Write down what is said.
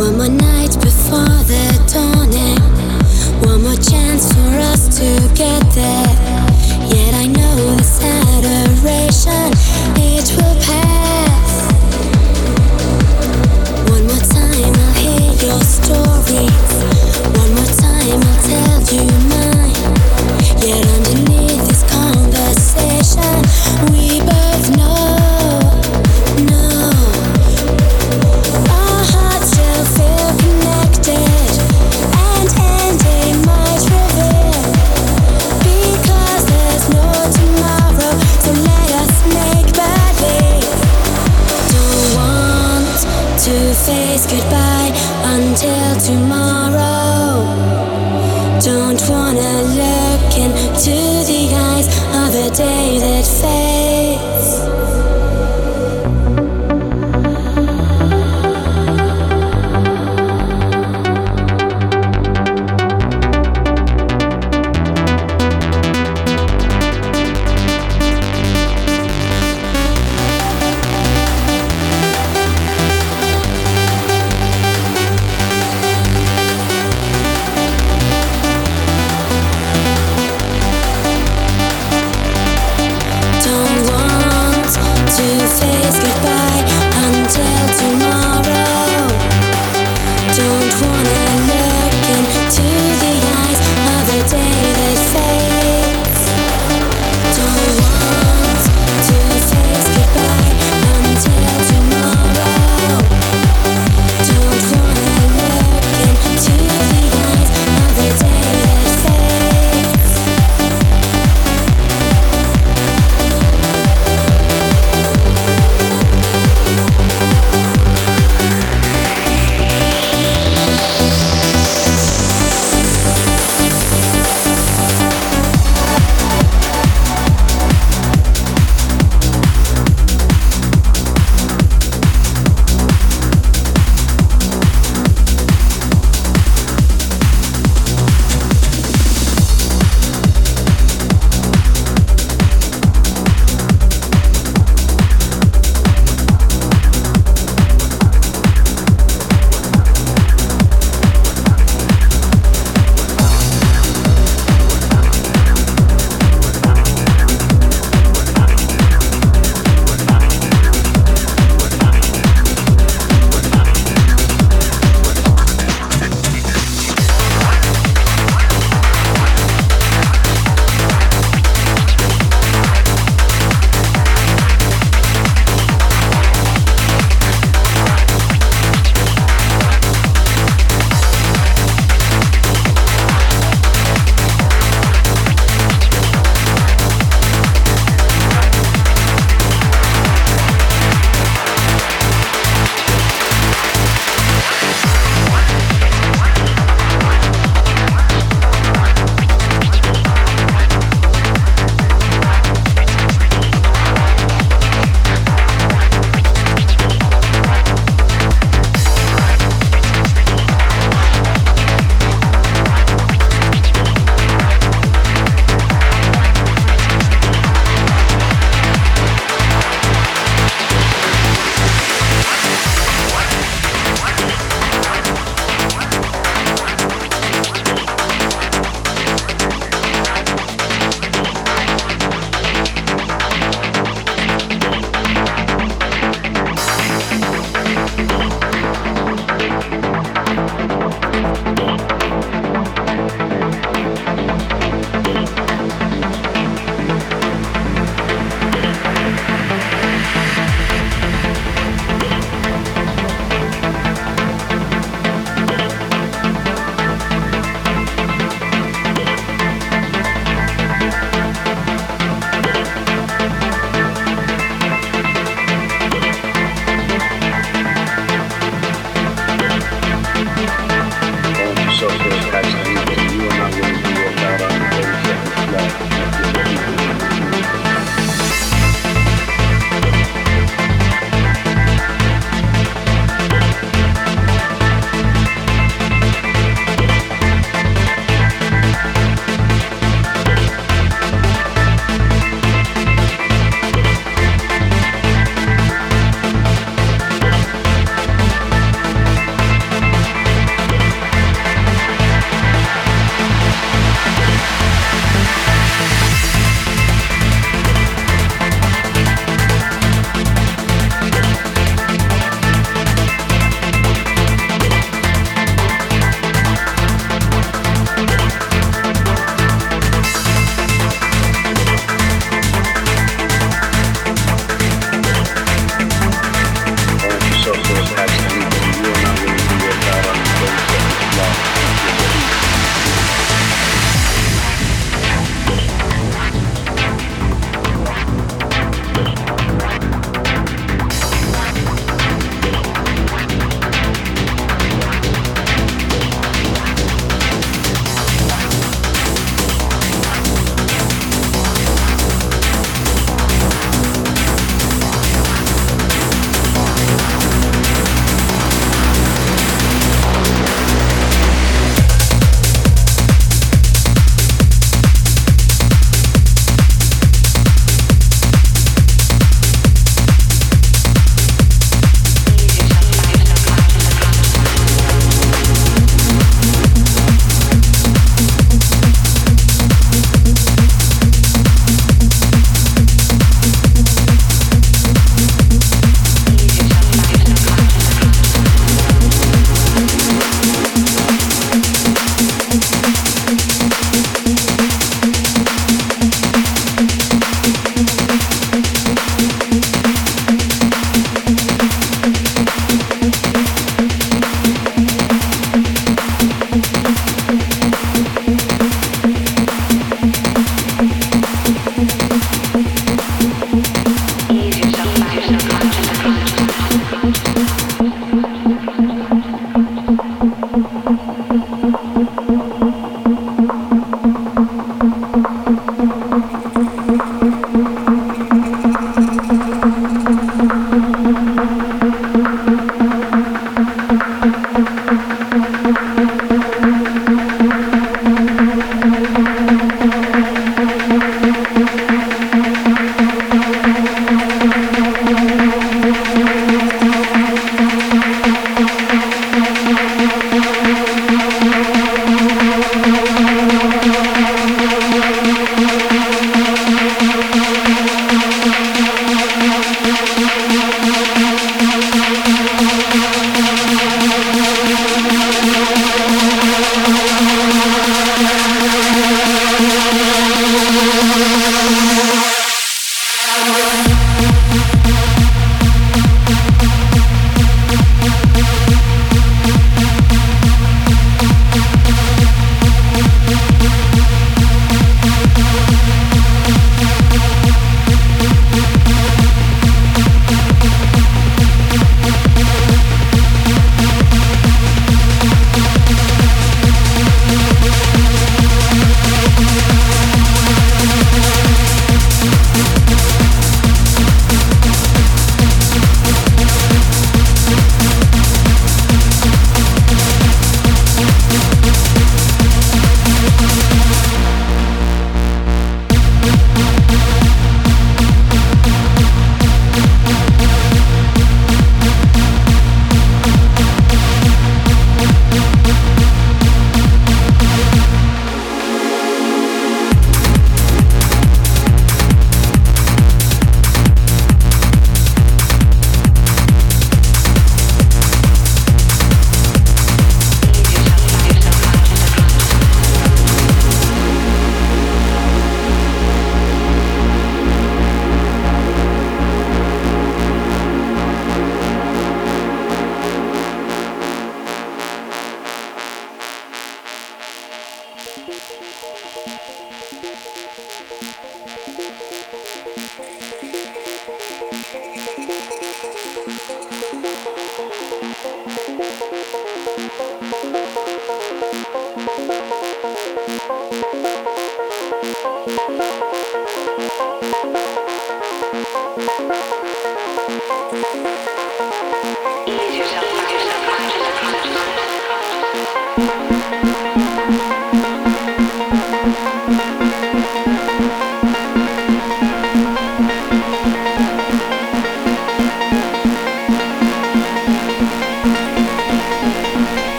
One more night before the dawning. One more chance for us to get there.